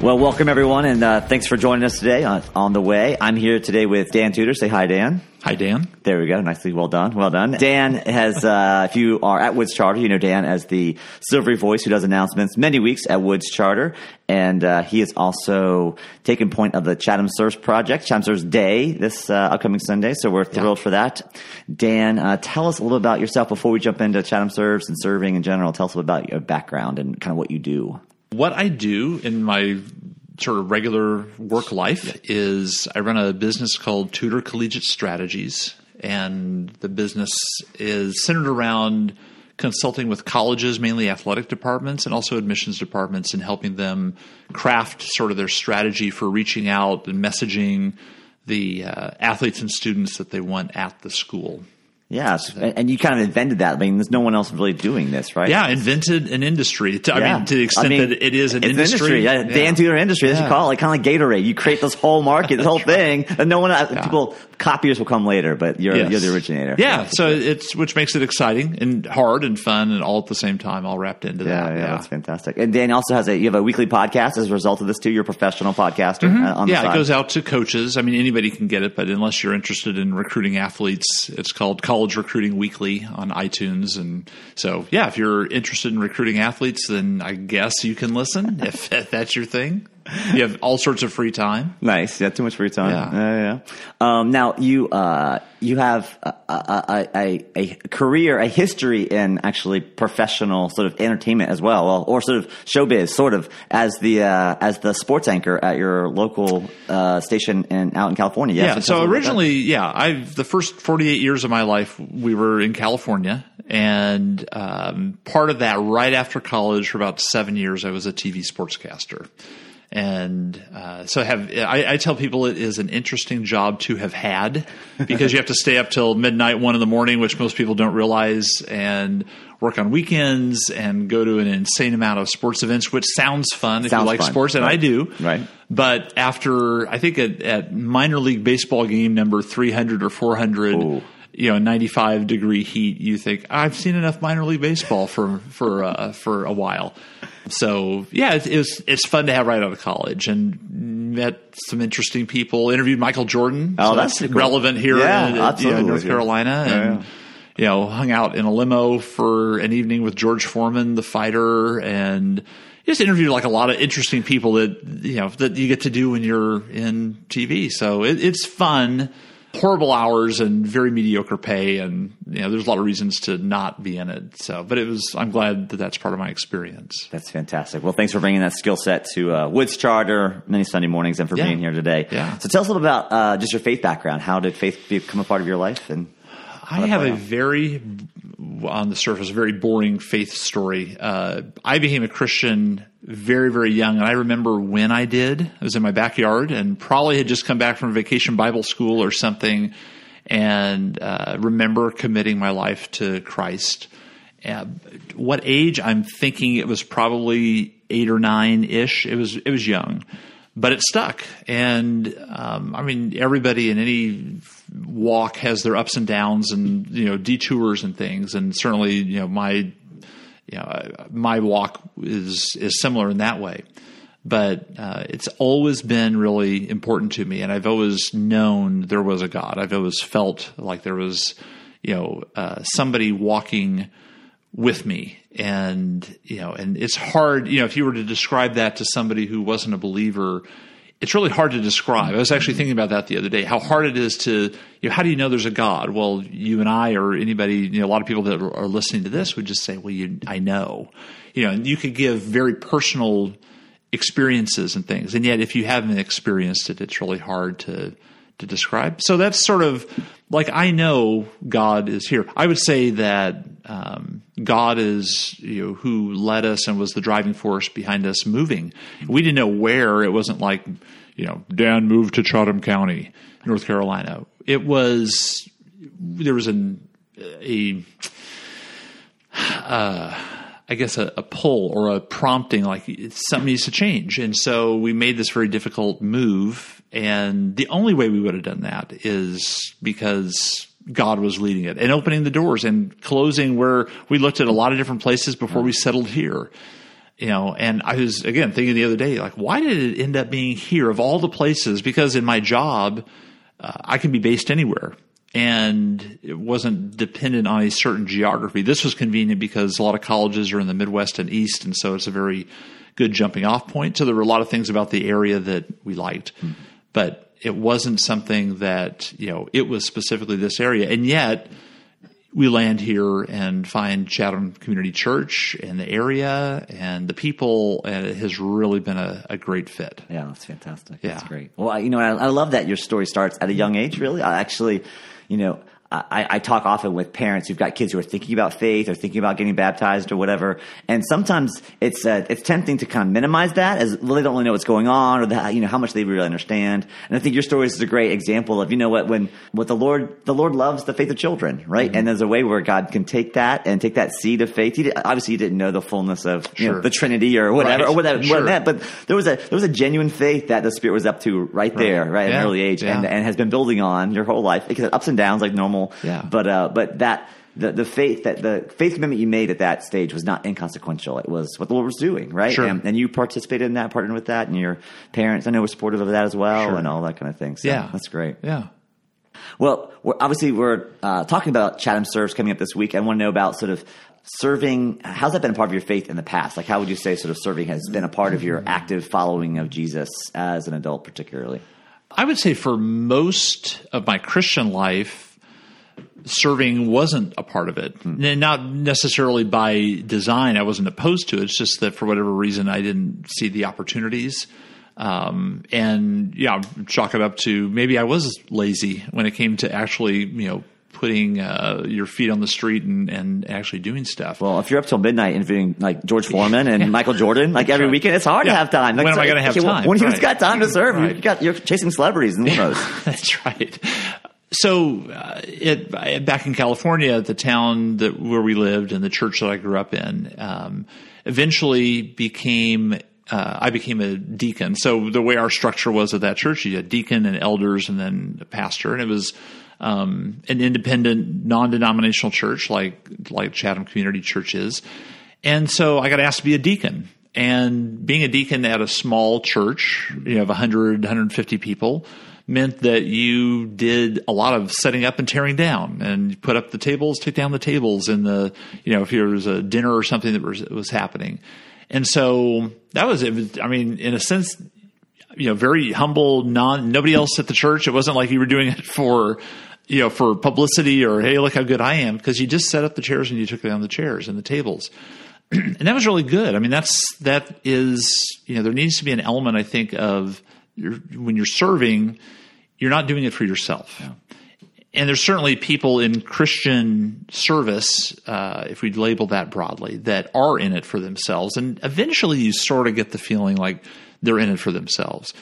Well, welcome everyone, and uh, thanks for joining us today on, on the way. I'm here today with Dan Tudor. Say hi, Dan. Hi, Dan. There we go. Nicely well done. Well done. Dan has, uh, if you are at Woods Charter, you know Dan as the silvery voice who does announcements many weeks at Woods Charter. And uh, he is also taking point of the Chatham Serves Project, Chatham Serves Day this uh, upcoming Sunday. So we're thrilled Yeah. for that. Dan, uh, tell us a little about yourself before we jump into Chatham Serves and serving in general. Tell us a little about your background and kind of what you do. What I do in my sort of regular work life is I run a business called Tudor Collegiate Strategies, and the business is centered around consulting with colleges, mainly athletic departments, and also admissions departments, and helping them craft sort of their strategy for reaching out and messaging the uh, athletes and students that they want at the school. Yes, and, you kind of invented that. I mean, there's no one else really doing this, right? Yeah, invented an industry. To, I Yeah. mean, to the extent I mean, that it is an it's industry. Yeah, Dan Tudor industry. That's what you call it, like kind of like Gatorade. You create this whole market, this whole thing, and no one, people, copiers will come later, but you're Yes. you're the originator. Yeah, so it's which makes it exciting and hard and fun and all at the same time, all wrapped into Yeah, that. yeah, that's fantastic. And Dan also has a you have a weekly podcast as a result of this too. You're a professional podcaster uh, on the yeah, side. it goes out to coaches. I mean, anybody can get it, but unless you're interested in recruiting athletes, it's called College Recruiting Weekly on iTunes. And so, yeah, if you're interested in recruiting athletes, then I guess you can listen if that's your thing. You have all sorts of free time. Nice. Yeah, too much free time. Yeah. yeah. yeah. Um, now you uh, you have a, a, a, a career, a history in actually professional sort of entertainment as well, well or sort of showbiz, sort of as the uh, as the sports anchor at your local uh, station in out in California. Yeah. tell us a So originally, yeah, I've the first 48 years of my life we were in California, and um, part of that right after college for about seven years I was a TV sportscaster. And uh, so I have I, I tell people it is an interesting job to have had because you have to stay up till midnight, one in the morning, which most people don't realize, and work on weekends and go to an insane amount of sports events, which sounds fun if Sounds you like fun. sports, and I do. Right. But after I think at, at minor league baseball game number three hundred or four hundred, Ooh. You know, ninety five degree heat, you think I've seen enough minor league baseball for for uh, for a while. So yeah, it, it was it's fun to have right out of college and met some interesting people. Interviewed Michael Jordan. Oh, so that's cool. relevant here Yeah, in you know. North Carolina Yeah, and. You know, hung out in a limo for an evening with George Foreman, the fighter, and just interviewed like a lot of interesting people that you know that you get to do when you're in TV. So it, it's fun. Horrible hours and very mediocre pay, and you know there's a lot of reasons to not be in it. So, but it was. I'm glad that that's part of my experience. That's fantastic. Well, thanks for bringing that skill set to uh, Woods Charter many Sunday mornings and for Yeah. being here today. Yeah. So tell us a little about uh, just your faith background. How did faith become a part of your life? And I have a very, on the surface, very boring faith story. Uh, I became a Christian very, very young, and I remember when I did. I was in my backyard and probably had just come back from vacation Bible school or something, and uh, remember committing my life to Christ. Uh, what age? I'm thinking it was probably eight or nine ish. It was it was young, but it stuck. And um, I mean, everybody in any walk has their ups and downs, and you know detours and things. And certainly, you know my you know my walk is is similar in that way. But uh, it's always been really important to me, and I've always known there was a God. I've always felt like there was, you know, uh, somebody walking with me and you know and it's hard you know if you were to describe that to somebody who wasn't a believer it's really hard to describe. I was actually thinking about that the other day how hard it is to you know how do you know there's a god? Well you and i or anybody you know a lot of people that are listening to this would just say well you i know. You know and you could give very personal experiences and things and yet if you haven't experienced it it's really hard to to describe. So that's sort of like i know god is here. I would say that um, god is you know who led us and was the driving force behind us moving. We didn't know where. It wasn't like you know dan moved to chatham county north carolina. It was there was an a I guess a, a pull or a prompting, like something needs to change. And so we made this very difficult move. And the only way we would have done that is because God was leading it and opening the doors and closing where we looked at a lot of different places before we settled here. you know, and I was again thinking the other day, like, why did it end up being here of all the places? Because in my job, uh, I can be based anywhere and it wasn't dependent on a certain geography. This was convenient because a lot of colleges are in the Midwest and East, and so it's a very good jumping off point. So there were a lot of things about the area that we liked, mm-hmm. but it wasn't something that you know it was specifically this area, and yet we land here and find Chatham Community Church and the area and the people, and it has really been a, a great fit. Yeah, that's fantastic. Yeah. That's great. Well, you know, I, I, love that your story starts at a young age, really. I actually, you know, I, I, talk often with parents who've got kids who are thinking about faith or thinking about getting baptized or whatever, and sometimes it's uh, it's tempting to kind of minimize that as well, they don't really know what's going on or that you know how much they really understand. And I think your story is a great example of you know what when what the Lord the Lord loves the faith of children, right? Mm-hmm. And there's a way where God can take that and take that seed of faith. He did, obviously he didn't know the fullness of sure. know, the Trinity or whatever right. or whatever sure. what but there was a there was a genuine faith that the Spirit was up to right, right. there, right yeah. at an early age, yeah. and and has been building on your whole life. Because ups and downs like normal, yeah. But uh, uh, but that the, the faith that the faith commitment you made at that stage was not inconsequential. It was what the Lord was doing, right? Sure. And, and you participated in that, partnered with that, and your parents I know were supportive of that as well, sure. and all that kind of thing. So yeah, that's great. Yeah. Well, we're, obviously we're uh, talking about Chatham Serves coming up this week. I want to know about sort of serving. How's that been a part of your faith in the past? Like, how would you say sort of serving has been a part of your active following of Jesus as an adult, particularly? I would say for most of my Christian life serving wasn't a part of it. Hmm. Not necessarily by design. I wasn't opposed to it. It's just that for whatever reason, I didn't see the opportunities. Um, and yeah, chalk it up to maybe I was lazy when it came to actually, you know, putting uh, your feet on the street and, and actually doing stuff. Well, if you're up till midnight interviewing like George Foreman and. Michael Jordan, like every weekend, it's hard yeah. to have time. Like, when am I going to have time? When right. you've got time to serve, right. you got you're chasing celebrities and limos. That's right so uh, it, back in California, the town that where we lived and the church that I grew up in, um, eventually became uh, I became a deacon. So the way our structure was at that church, you had deacon and elders, and then a pastor, and it was um, an independent, non-denominational church like like Chatham Community Church is. And so I got asked to be a deacon. And being a deacon at a small church, you have 100, 150 people meant that you did a lot of setting up and tearing down and put up the tables, take down the tables in the, you know, if there was a dinner or something that was, was happening. And so that was, it I mean, in a sense, you know, very humble, non, nobody else at the church. It wasn't like you were doing it for, you know, for publicity or, hey, look how good I am. Cause you just set up the chairs and you took down the chairs and the tables. and that was really good. I mean, that's, that is, you know, there needs to be an element, I think, of your, when you're serving, you're not doing it for yourself. Yeah. And there's certainly people in Christian service, uh, if we label that broadly, that are in it for themselves. And eventually you sort of get the feeling like they're in it for themselves.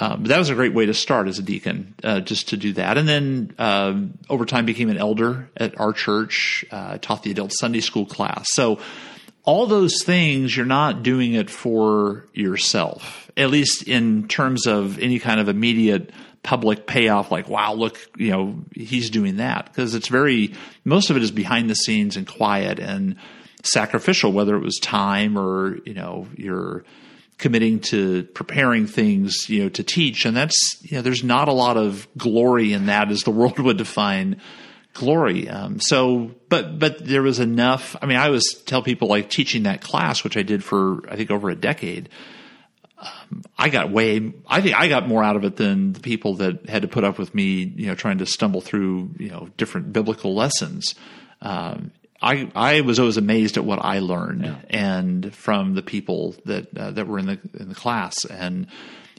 Um, but that was a great way to start as a deacon, uh, just to do that. And then um, over time became an elder at our church, uh, taught the adult Sunday school class. So all those things, you're not doing it for yourself, at least in terms of any kind of immediate public payoff like wow look you know he's doing that. Because it's very most of it is behind the scenes and quiet and sacrificial whether it was time or you know you're committing to preparing things you know to teach. And that's you know there's not a lot of glory in that as the world would define glory um, so but but there was enough i mean i always tell people like teaching that class which i did for i think over a decade I got way, I think I got more out of it than the people that had to put up with me, you know, trying to stumble through, you know, different biblical lessons. Um, I, I was always amazed at what I learned yeah. and from the people that, uh, that were in the, in the class. And,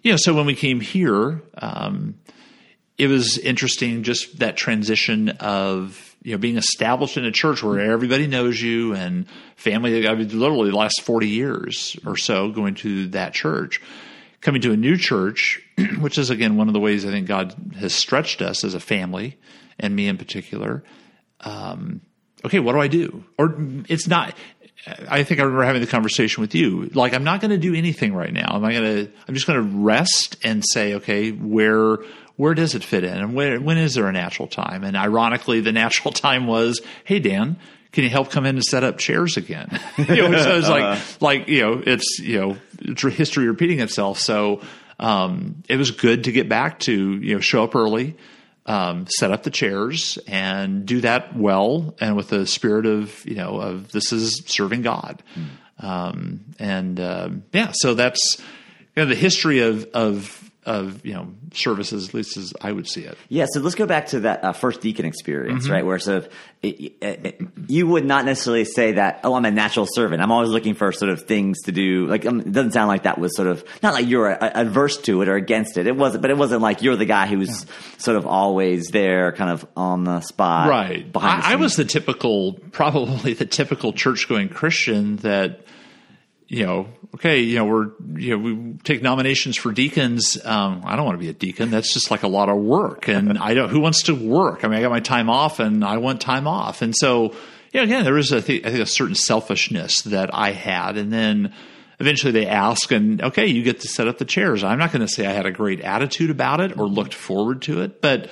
you know, so when we came here, um, it was interesting just that transition of, you know, being established in a church where everybody knows you and family, I mean, literally the last 40 years or so going to that church, coming to a new church, which is again one of the ways I think God has stretched us as a family and me in particular. Um, okay, what do I do? Or it's not, I think I remember having the conversation with you. Like, I'm not going to do anything right now. Am I going to? I'm just going to rest and say, okay, where where does it fit in, and where, when is there a natural time? And ironically, the natural time was, hey Dan, can you help come in and set up chairs again? you know, so it's like, like, you know, it's, you know, it's history repeating itself. So, um, it was good to get back to, you know, show up early, um, set up the chairs and do that well and with the spirit of, you know, of this is serving God. Mm. Um, and, uh, yeah, so that's, you know, the history of, of, of you know services, at least as I would see it. Yeah, so let's go back to that uh, first deacon experience, mm-hmm. right? Where sort of it, it, it, you would not necessarily say that, oh, I'm a natural servant. I'm always looking for sort of things to do. Like um, it doesn't sound like that was sort of not like you're adverse to it or against it. It wasn't, but it wasn't like you're the guy who's yeah. sort of always there, kind of on the spot, right? I, I was the typical, probably the typical church going Christian that you know, okay, you know, we're, you know, we take nominations for deacons. Um, I don't want to be a deacon. That's just like a lot of work. And I don't, who wants to work? I mean, I got my time off and I want time off. And so, yeah, again, there was, a, I think, a certain selfishness that I had. And then eventually they ask and, okay, you get to set up the chairs. I'm not going to say I had a great attitude about it or looked forward to it, but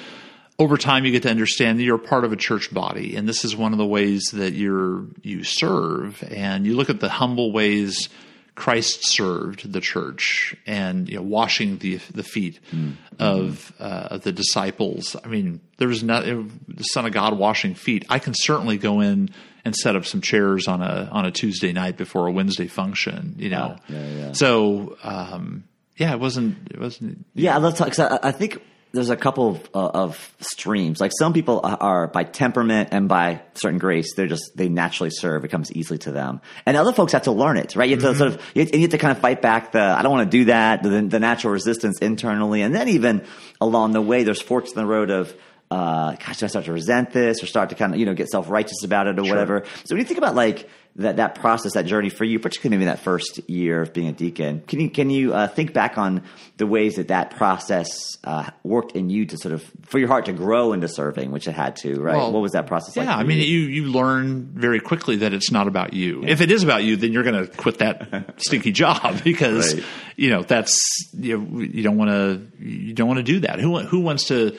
over time you get to understand that you're part of a church body and this is one of the ways that you're you serve and you look at the humble ways Christ served the church and you know, washing the the feet mm-hmm. of uh, the disciples. I mean, there was not the Son of God washing feet. I can certainly go in and set up some chairs on a on a Tuesday night before a Wednesday function. You know, yeah, yeah, yeah. so um, yeah, it wasn't it wasn't. Yeah, let's talk. I, I think there's a couple of, uh, of, streams. Like some people are by temperament and by certain grace, they're just they naturally serve. It comes easily to them, and other folks have to learn it, right? You have to mm-hmm. sort of you have, you have, to kind of fight back the I don't want to do that, the, the, natural resistance internally, and then even along the way, there's forks in the road of. Uh, gosh, do I start to resent this or start to kind of, you know, get self righteous about it or sure. whatever? So when you think about like that that process, that journey for you, particularly maybe that first year of being a deacon. Can you can you uh, think back on the ways that that process uh, worked in you to sort of for your heart to grow into serving, which it had to, right? Well, what was that process? Yeah, like Yeah, I mean, you? you learn very quickly that it's not about you. Yeah. If it is about you, then you're going to quit that stinky job because right. you know that's you know, you don't want to you don't want to do that. Who who wants to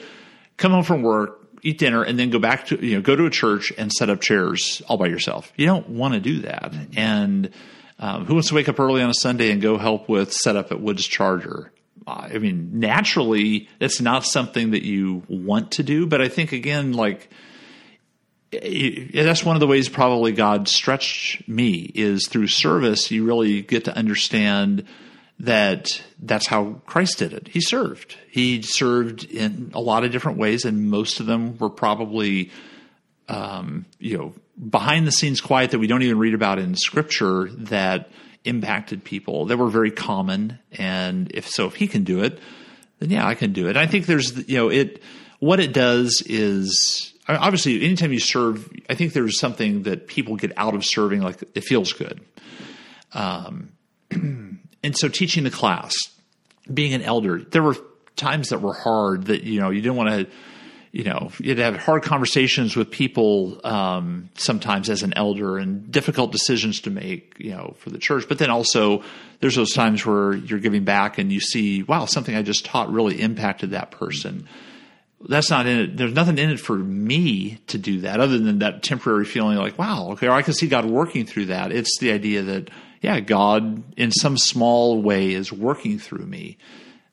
come home from work eat dinner, and then go back to you know go to a church and set up chairs all by yourself. You don't want to do that. And um, who wants to wake up early on a Sunday and go help with setup at Woods Charter? I mean, naturally, that's not something that you want to do. But I think again, like that's one of the ways probably God stretched me is through service. You really get to understand that that's how Christ did it. He served. He served in a lot of different ways, and most of them were probably, um, you know, behind the scenes quiet that we don't even read about in Scripture that impacted people. That were very common, and if so, if he can do it, then yeah, I can do it. I think there's, you know, it. What it does is obviously anytime you serve, I think there's something that people get out of serving, like it feels good. Um, and so teaching the class, being an elder, there were times that were hard that you know you didn't want to you know you'd have hard conversations with people um, sometimes as an elder and difficult decisions to make you know for the church. But then also there's those times where you're giving back and you see wow something i just taught really impacted that person. That's not in it. There's nothing in it for me to do that other than that temporary feeling like wow okay i can see god working through that. It's the idea that yeah, God in some small way is working through me.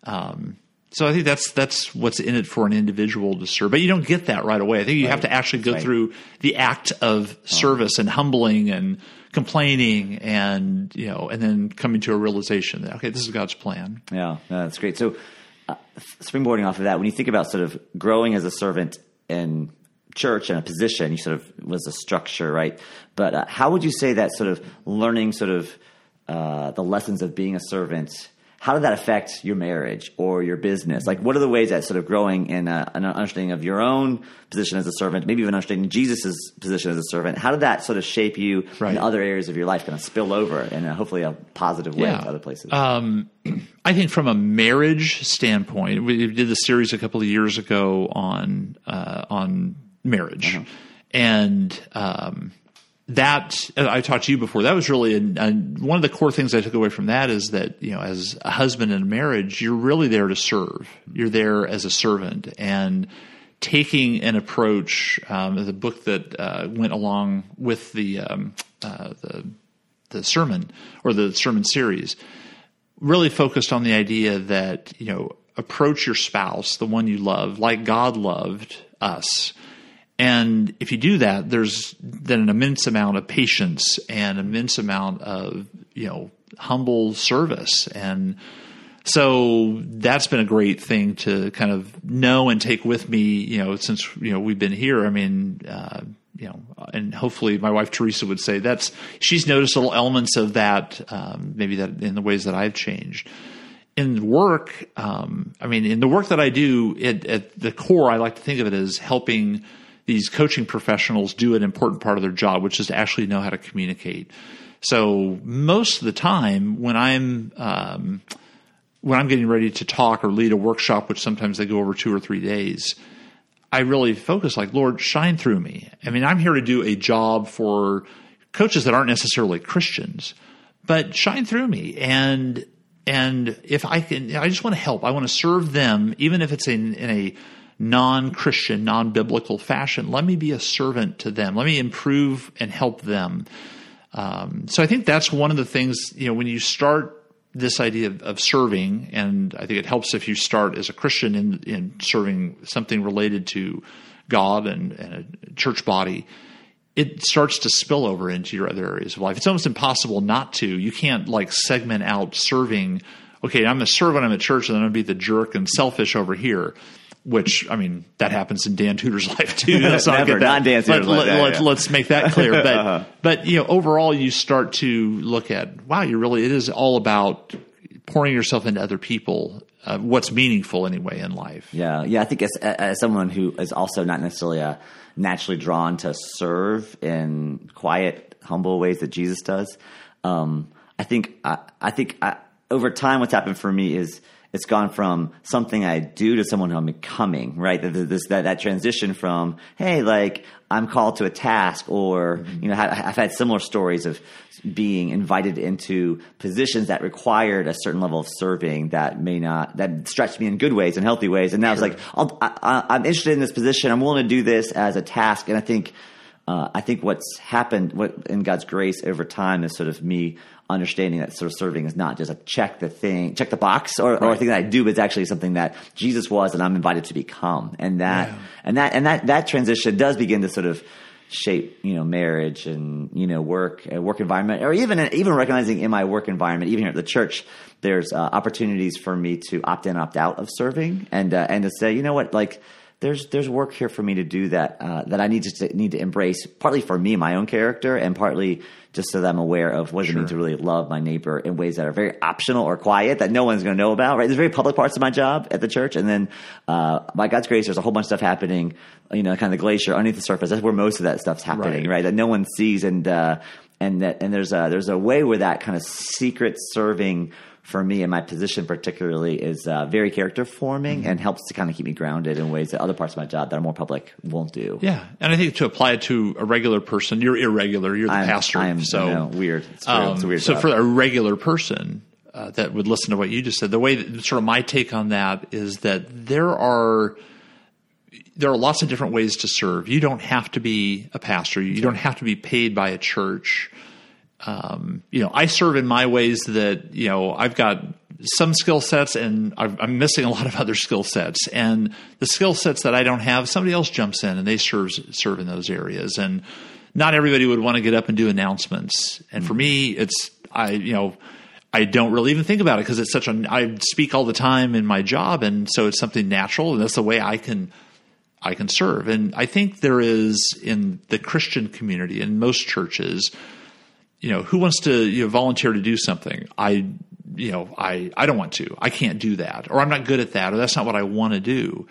Um, so I think that's that's what's in it for an individual to serve. But you don't get that right away. I think you right. have to actually go right. through the act of service and humbling and complaining and you know and then coming to a realization that okay, this is God's plan. Yeah, that's great. So uh, springboarding off of that, when you think about sort of growing as a servant in church and a position, you sort of was a structure, right? But uh, how would you say that sort of learning sort of uh, the lessons of being a servant? How did that affect your marriage or your business? Like, what are the ways that sort of growing in a, an understanding of your own position as a servant, maybe even understanding Jesus' position as a servant? How did that sort of shape you right. in other areas of your life, kind of spill over in a, hopefully a positive way yeah. to other places? Um, I think from a marriage standpoint, we did the series a couple of years ago on uh, on marriage. Uh-huh. And um, that I talked to you before. That was really a, a, one of the core things I took away from that is that you know, as a husband in a marriage, you're really there to serve. You're there as a servant, and taking an approach, um, the book that uh, went along with the, um, uh, the the sermon or the sermon series, really focused on the idea that you know approach your spouse, the one you love, like God loved us. And if you do that, there's then an immense amount of patience and immense amount of you know humble service and so that's been a great thing to kind of know and take with me, you know, since, you know, we've been here. I mean, uh, you know, and hopefully my wife Teresa would say that's, she's noticed little elements of that, um, maybe that in the ways that I've changed. In work, um, I mean, in the work that I do, it, at the core, I like to think of it as helping these coaching professionals do an important part of their job, which is to actually know how to communicate. So most of the time when I'm, um, when I'm getting ready to talk or lead a workshop, which sometimes they go over two or three days, I really focus like, Lord, shine through me. I mean, I'm here to do a job for coaches that aren't necessarily Christians, but shine through me. And, and if I can, I just want to help. I want to serve them, even if it's in, in a non-Christian, non-biblical fashion. Let me be a servant to them. Let me improve and help them. Um, so I think that's one of the things, you know, when you start this idea of, of, serving, and I think it helps if you start as a Christian in, in serving something related to God and, and, a church body. It starts to spill over into your other areas of life. It's almost impossible not to. You can't like segment out serving. Okay, I'm a servant. I'm at church, and I'm going to be the jerk and selfish over here which I mean that happens in Dan Tudor's life too. Not Never, not Dan Tudor's let, life. Let, us make that clear. But uh-huh. but you know overall you start to look at wow you really it is all about pouring yourself into other people. Uh, what's meaningful anyway in life. Yeah, yeah. I think as, as someone who is also not necessarily uh, naturally drawn to serve in quiet, humble ways that Jesus does, um, I think I, I think I, over time what's happened for me is it's gone from something I do to someone who I'm becoming, right? This, that, that transition from, hey, like I'm called to a task or, mm-hmm. you know, I've had similar stories of being invited into positions that required a certain level of serving that may not, that stretched me in good ways and healthy ways. And now sure. it's like, i am interested in this position. I'm willing to do this as a task. And I think, uh, I think what's happened what, in God's grace over time is sort of me understanding that sort of serving is not just a check the thing, check the box, or, right. or a thing that I do, but it's actually something that Jesus was, and I'm invited to become. And that, yeah. and that, and that, that transition does begin to sort of shape, you know, marriage and you know, work, uh, work environment, or even even recognizing in my work environment, even here at the church, there's uh, opportunities for me to opt in, opt out of serving, and uh, and to say, you know what, like there's there's work here for me to do that uh, that I need to need to embrace. Partly for me, my own character, and partly just so that I'm aware of what sure. it means to really love my neighbor in ways that are very optional or quiet that no one's going to know about. Right? There's very public parts of my job at the church, and then uh, by God's grace, there's a whole bunch of stuff happening. You know, kind of the glacier underneath the surface. That's where most of that stuff's happening, right? right? That no one sees, and uh, and that and there's a there's a way where that kind of secret serving for me and my position particularly is uh, very character forming mm-hmm. and helps to kind of keep me grounded in ways that other parts of my job that are more public won't do. Yeah, and I think to apply it to a regular person, you're irregular. You're the I'm, pastor. I am so no, weird. It's, um, it's weird. So job. for a regular person uh, that would listen to what you just said, the way that, sort of my take on that is that there are there are lots of different ways to serve. You don't have to be a pastor. You don't have to be paid by a church. Um, you know, I serve in my ways that you know I've got some skill sets and I'm missing a lot of other skill sets. And the skill sets that I don't have, somebody else jumps in and they serve, serve in those areas. And not everybody would want to get up and do announcements. And for me, it's, I, you know, I don't really even think about it because it's such a, I speak all the time in my job. And so it's something natural and that's the way I can, I can serve. And I think there is in the Christian community, in most churches, you know, who wants to you know, volunteer to do something? I you know, I, I don't want to. I can't do that, or I'm not good at that, or that's not what I want to do.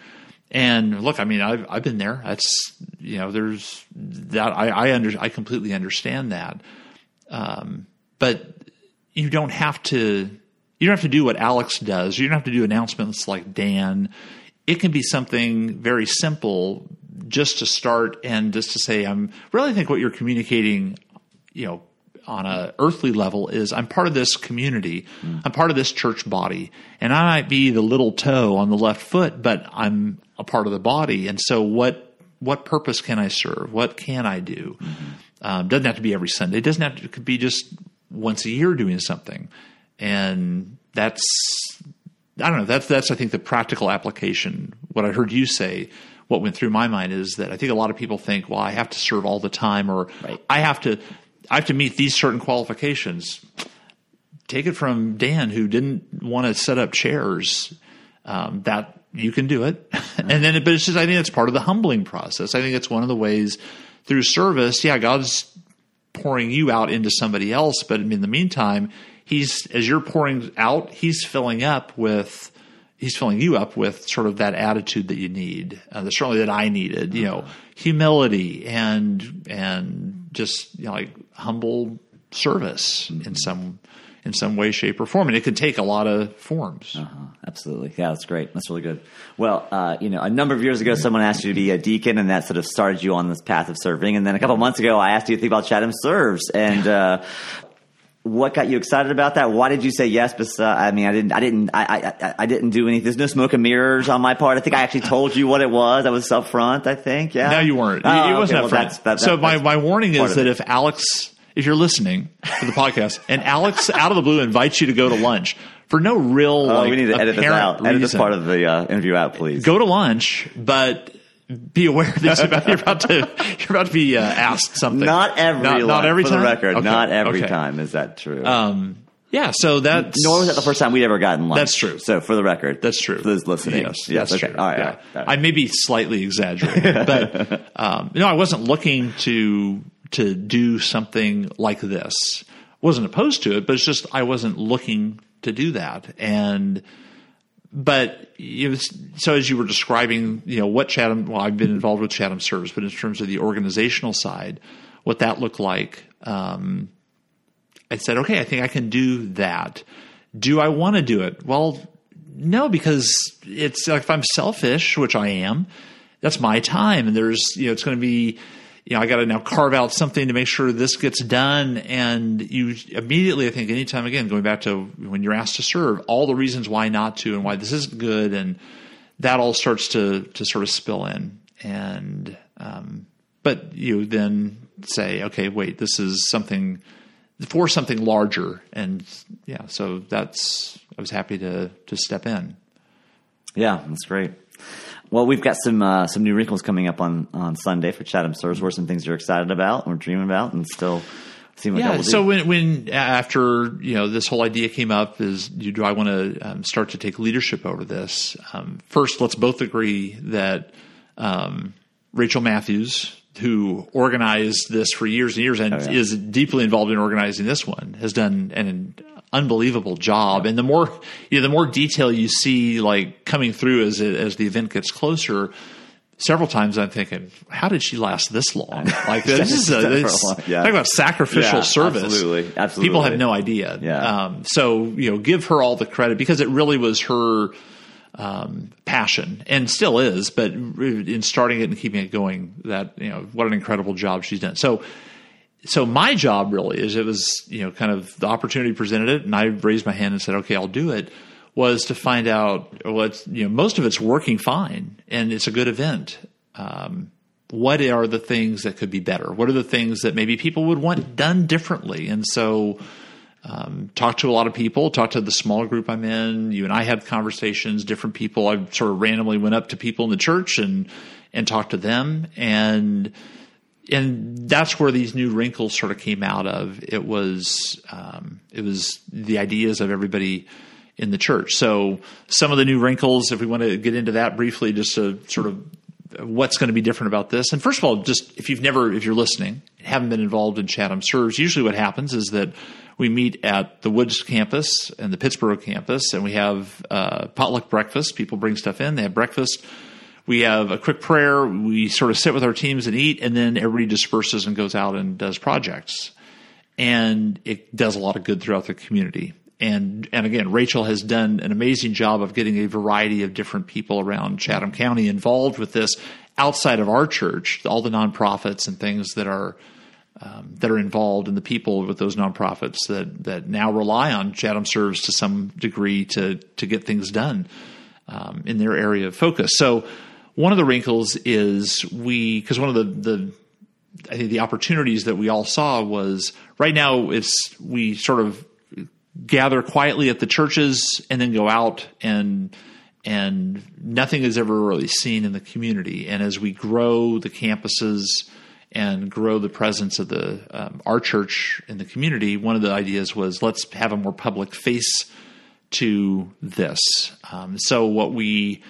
And look, I mean, I've I've been there. That's you know, there's that. I I under I completely understand that. Um, but you don't have to. You don't have to do what Alex does. You don't have to do announcements like Dan. It can be something very simple, just to start and just to say, I'm really think what you're communicating, you know, on a earthly level is I'm part of this community. I'm part of this church body, and I might be the little toe on the left foot, but I'm a part of the body. And so, what what purpose can I serve? What can I do? Um, doesn't have to be every Sunday. It doesn't have to. It could be just once a year doing something, and that's I don't know. That's that's I think the practical application. What I heard you say, what went through my mind is that I think a lot of people think, well, I have to serve all the time, or Right. I have to I have to meet these certain qualifications. Take it from Dan, who didn't want to set up chairs. Um, that you can do it, and then but it's just I think it's part of the humbling process. I think it's one of the ways through service. Yeah, God's pouring you out into somebody else, but in the meantime, he's as you're pouring out, he's filling up with he's filling you up with sort of that attitude that you need, uh, that certainly that I needed, you know, humility and and just you know, like humble service in some in some way, shape, or form, and it can take a lot of forms. Absolutely. Yeah, that's great. That's really good. Well, uh, you know, a number of years ago, someone asked you to be a deacon, and that sort of started you on this path of serving. And then a couple months ago, I asked you to think about Chatham Serves. And, uh, what got you excited about that? Why did you say yes? But, uh, I mean, I didn't, I didn't, I, I, I didn't do anything. There's no smoke and mirrors on my part. I think I actually told you what it was. I was up front, I think. Yeah. No, you weren't. Oh, it wasn't Well, up front. that's- that- so that- my, my warning is that if Alex, if you're listening to the podcast, and Alex out of the blue invites you to go to lunch for no real, Oh, like, we need to edit this out. Edit this part of the uh, interview out, please. go to lunch, but be aware that you're about, you're about to you're about to be uh, asked something. Not every not, not every for time. the record. Okay. Not every Okay. time. Is that true? Um, yeah. So that's Nor was that the first time we'd ever gotten lunch. That's true. So for the record, That's true. For those listening, Yes, yes, that's okay. true. All right, Yeah. all right, all right. I may be slightly exaggerating, but um, no, I wasn't looking to to do something like this. wasn't opposed to it, but it's just I wasn't looking to do that. And but it was, so as you were describing, you know, what Chatham. Well, I've been involved with Chatham Serves, but in terms of the organizational side, what that looked like. Um, I said, okay, I think I can do that. Do I want to do it? Well, no, because it's like if I'm selfish, which I am, that's my time. And there's, you know, it's going to be, you know, I got to now carve out something to make sure this gets done. And you immediately, I think, anytime again, going back to when you're asked to serve, all the reasons why not to and why this isn't good. And that all starts to, to sort of spill in. And, um, but you then say, okay, wait, this is something for something larger. And yeah, so that's, I was happy to, to step in. Yeah, that's great. Well, we've got some uh, some new wrinkles coming up on, on Sunday for Chatham are some things you're excited about or dreaming about, and still what God Yeah. So when, when after you know this whole idea came up, is do, do I want to um, start to take leadership over this? Um, first, let's both agree that um, Rachel Matthews, who organized this for years and years and yeah. is deeply involved in organizing this one, has done an unbelievable job. And the more you know, the more detail you see like coming through as it, as the event gets closer. Several times I'm thinking, how did she last this long? Like this is a, this, yeah. talk about sacrificial Yeah, service. absolutely, absolutely. People have no idea. Yeah. Um, so you know, give her all the credit because it really was her um, passion and still is. But in starting it and keeping it going, that you know, what an incredible job she's done. So. So my job really is it was you know kind of the opportunity presented it and I raised my hand and said okay I'll do it was to find out what's you know most of it's working fine and it's a good event um, what are the things that could be better? What are the things that maybe people would want done differently? And so, um, talk to a lot of people, talk to the small group I'm in. You and I have conversations, different people. I sort of randomly went up to people in the church and, and talked to them. And, and that's where these new wrinkles sort of came out of. It was, um, it was the ideas of everybody in the church. So some of the new wrinkles, if we want to get into that briefly, just to sort of what's going to be different about this. And first of all, just if you've never, if you're listening, haven't been involved in Chatham Serves, usually what happens is that we meet at the Woods campus and the Pittsboro campus, and we have uh, potluck breakfast. People bring stuff in, they have breakfast. We have a quick prayer. We sort of sit with our teams and eat, and then everybody disperses and goes out and does projects. And it does a lot of good throughout the community and and again, Rachel has done an amazing job of getting a variety of different people around Chatham County involved with this outside of our church, all the nonprofits and things that are um, that are involved and the people with those nonprofits that that now rely on Chatham Serves to some degree to to get things done um, in their area of focus. So one of the wrinkles is we because one of the the I think the opportunities that we all saw was right now it's we sort of gather quietly at the churches and then go out and and nothing is ever really seen in the community. And as we grow the campuses and grow the presence of the um, our church in the community, one of the ideas was let's have a more public face to this. Um, so what we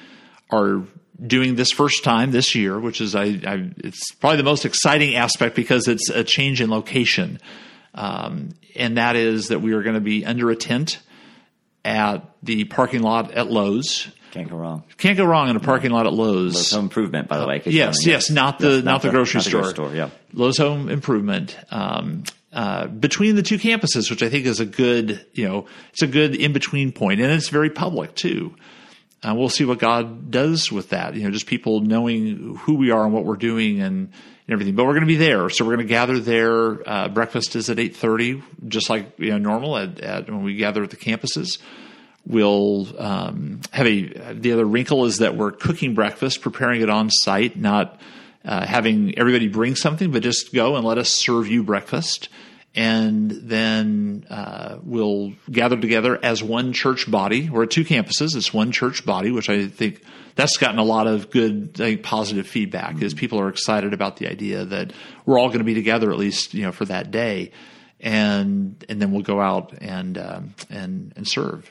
are doing this first time this year, which is I, I, it's probably the most exciting aspect because it's a change in location, um, and that is that we are going to be under a tent at the parking lot at Lowe's. Can't go wrong. Can't go wrong in a parking lot at Lowe's. Lowe's Home Improvement, by the way. Yes, yes, not the Yes, not, the grocery not the store, yeah. Lowe's Home Improvement. Um, uh, between the two campuses, which I think is a good, you know, it's a good in between point, and it's very public too. Uh, we'll see what God does with that. You know, just people knowing who we are and what we're doing and, and everything. But we're going to be there, so we're going to gather there. Uh, breakfast is at eight thirty, just like you know normal at, at when we gather at the campuses. We'll um, have a. The other wrinkle is that we're cooking breakfast, preparing it on site, not uh, having everybody bring something, but just go and let us serve you breakfast. And then uh, we'll gather together as one church body. We're at two campuses. It's one church body, which I think that's gotten a lot of good, think, positive feedback. Mm-hmm. Is people are excited about the idea that we're all going to be together at least, you know, for that day, and and then we'll go out and um, and and serve.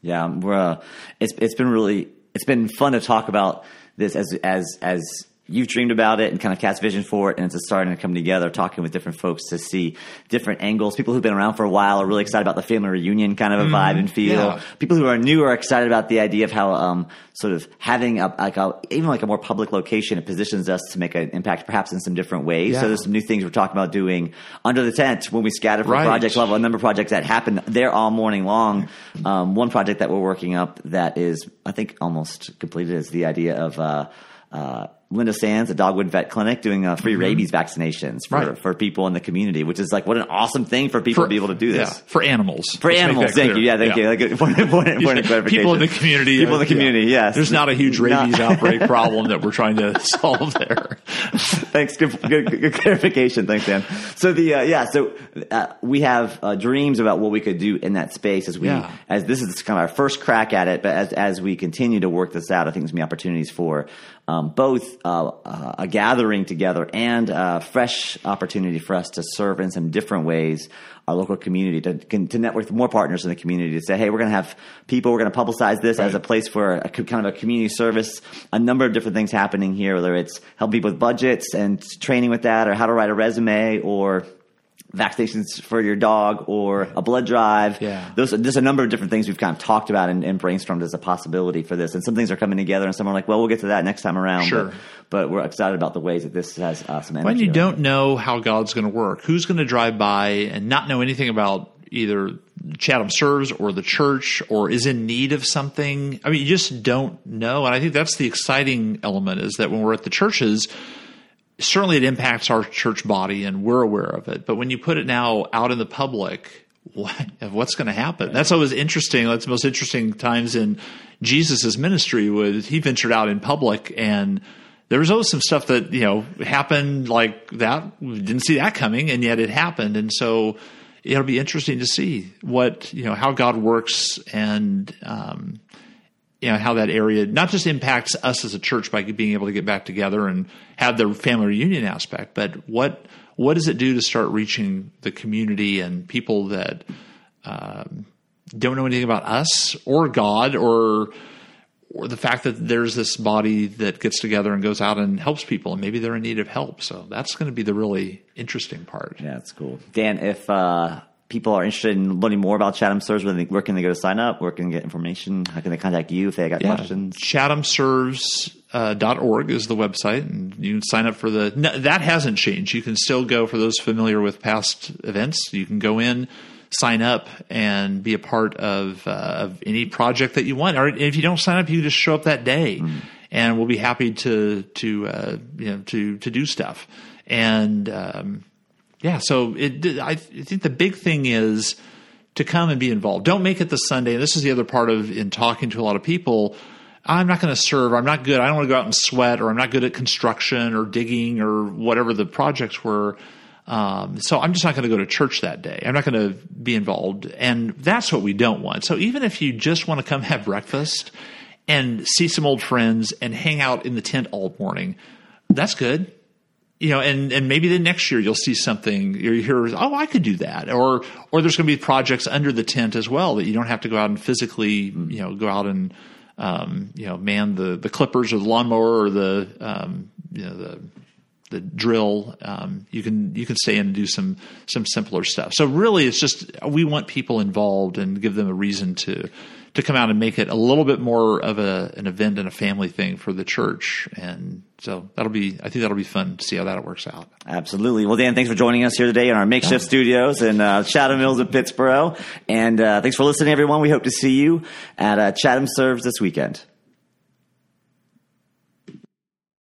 Yeah, we're, uh, it's it's been really it's been fun to talk about this as as as you've dreamed about it and kind of cast vision for it, and it's starting to come together. Talking with different folks to see different angles. People who've been around for a while are really excited about the family reunion kind of a vibe and feel. yeah. People who are new are excited about the idea of how um, sort of having a like a even like a more public location it positions us to make an impact perhaps in some different ways. Yeah. So there's some new things we're talking about doing under the tent when we scatter from Right. project level. A number of projects that happen there all morning long. Um, one project that we're working up that is, I think, almost completed is the idea of uh, uh, Linda Sands, a Dogwood Vet Clinic, doing uh, free rabies vaccinations for, Mm-hmm. Right. for people in the community, which is like what an awesome thing for people to be able to do this. Yeah, for animals. For animals, thank clear. you. Yeah, thank you. Like, point, point of clarification. People in the community. People in the community, yeah. yes. There's not a huge rabies outbreak problem that we're trying to solve there. Thanks. Good, good, good clarification. Thanks, Dan. So the uh, yeah, so uh, we have uh, dreams about what we could do in that space as we Yeah. as this is kind of our first crack at it. But as as we continue to work this out, I think there's gonna be opportunities for um, both uh, uh, a gathering together and a fresh opportunity for us to serve in some different ways our local community to, to network with more partners in the community to say, hey, we're going to have people, we're going to publicize this as a place for a kind of a community service. A number of different things happening here, whether it's helping people with budgets and training with that, or how to write a resume, or vaccinations for your dog, or a blood drive. Yeah. Those, there's a number of different things we've kind of talked about and, and brainstormed as a possibility for this. And some things are coming together, and some are like, well, we'll get to that next time around. Sure. But, but we're excited about the ways that this has uh, some energy. When you don't it. know how God's going to work, who's going to drive by and not know anything about either Chatham serves or the church or is in need of something? I mean, you just don't know. And I think that's the exciting element is that when we're at the churches, certainly it impacts our church body and we're aware of it. But when you put it now out in the public, what, what's going to happen? That's always interesting. That's the most interesting times in Jesus' ministry was he ventured out in public and there was always some stuff that, you know, happened like that. We didn't see that coming and yet it happened. And so it'll be interesting to see what, you know, how God works and, um, you know how that area not just impacts us as a church by being able to get back together and have the family reunion aspect, but what what does it do to start reaching the community and people that um, don't know anything about us or God or or the fact that there's this body that gets together and goes out and helps people and maybe they're in need of help. So that's going to be the really interesting part. Yeah, that's cool. Dan, if uh, people are interested in learning more about Chatham Serves, where, they, where can they go to sign up? Where can they get information? How can they contact you if they got questions? ChathamServes.org is the website, and you can sign up for the. No, that hasn't changed. You can still go for those familiar with past events. You can go in, sign up, and be a part of, uh, of any project that you want. Or if you don't sign up, you can just show up that day, and we'll be happy to to uh, you know to to do stuff. And um, yeah, so it, I think the big thing is to come and be involved. Don't make it the Sunday. This is the other part of in talking to a lot of people. I'm not going to serve. I'm not good. I don't want to go out and sweat, or I'm not good at construction or digging or whatever the projects were. Um, so I'm just not going to go to church that day. I'm not going to be involved, and that's what we don't want. So even if you just want to come have breakfast and see some old friends and hang out in the tent all morning, that's good you know, and and maybe the next year you'll see something you hear, oh, I could do that, or or there's going to be projects under the tent as well that you don't have to go out and physically, you know, go out and um, you know man the the clippers or the lawnmower or the um, you know the the drill. Um, you can you can stay in and do some some simpler stuff. So really, it's just we want people involved and give them a reason to to come out and make it a little bit more of a, an event and a family thing for the church. And so that'll be, I think that'll be fun to see how that works out. Absolutely. Well, Dan, thanks for joining us here today in our makeshift yeah. studios in uh, Chatham Mills of Pittsboro. And uh, thanks for listening, everyone. We hope to see you at uh, Chatham Serves this weekend.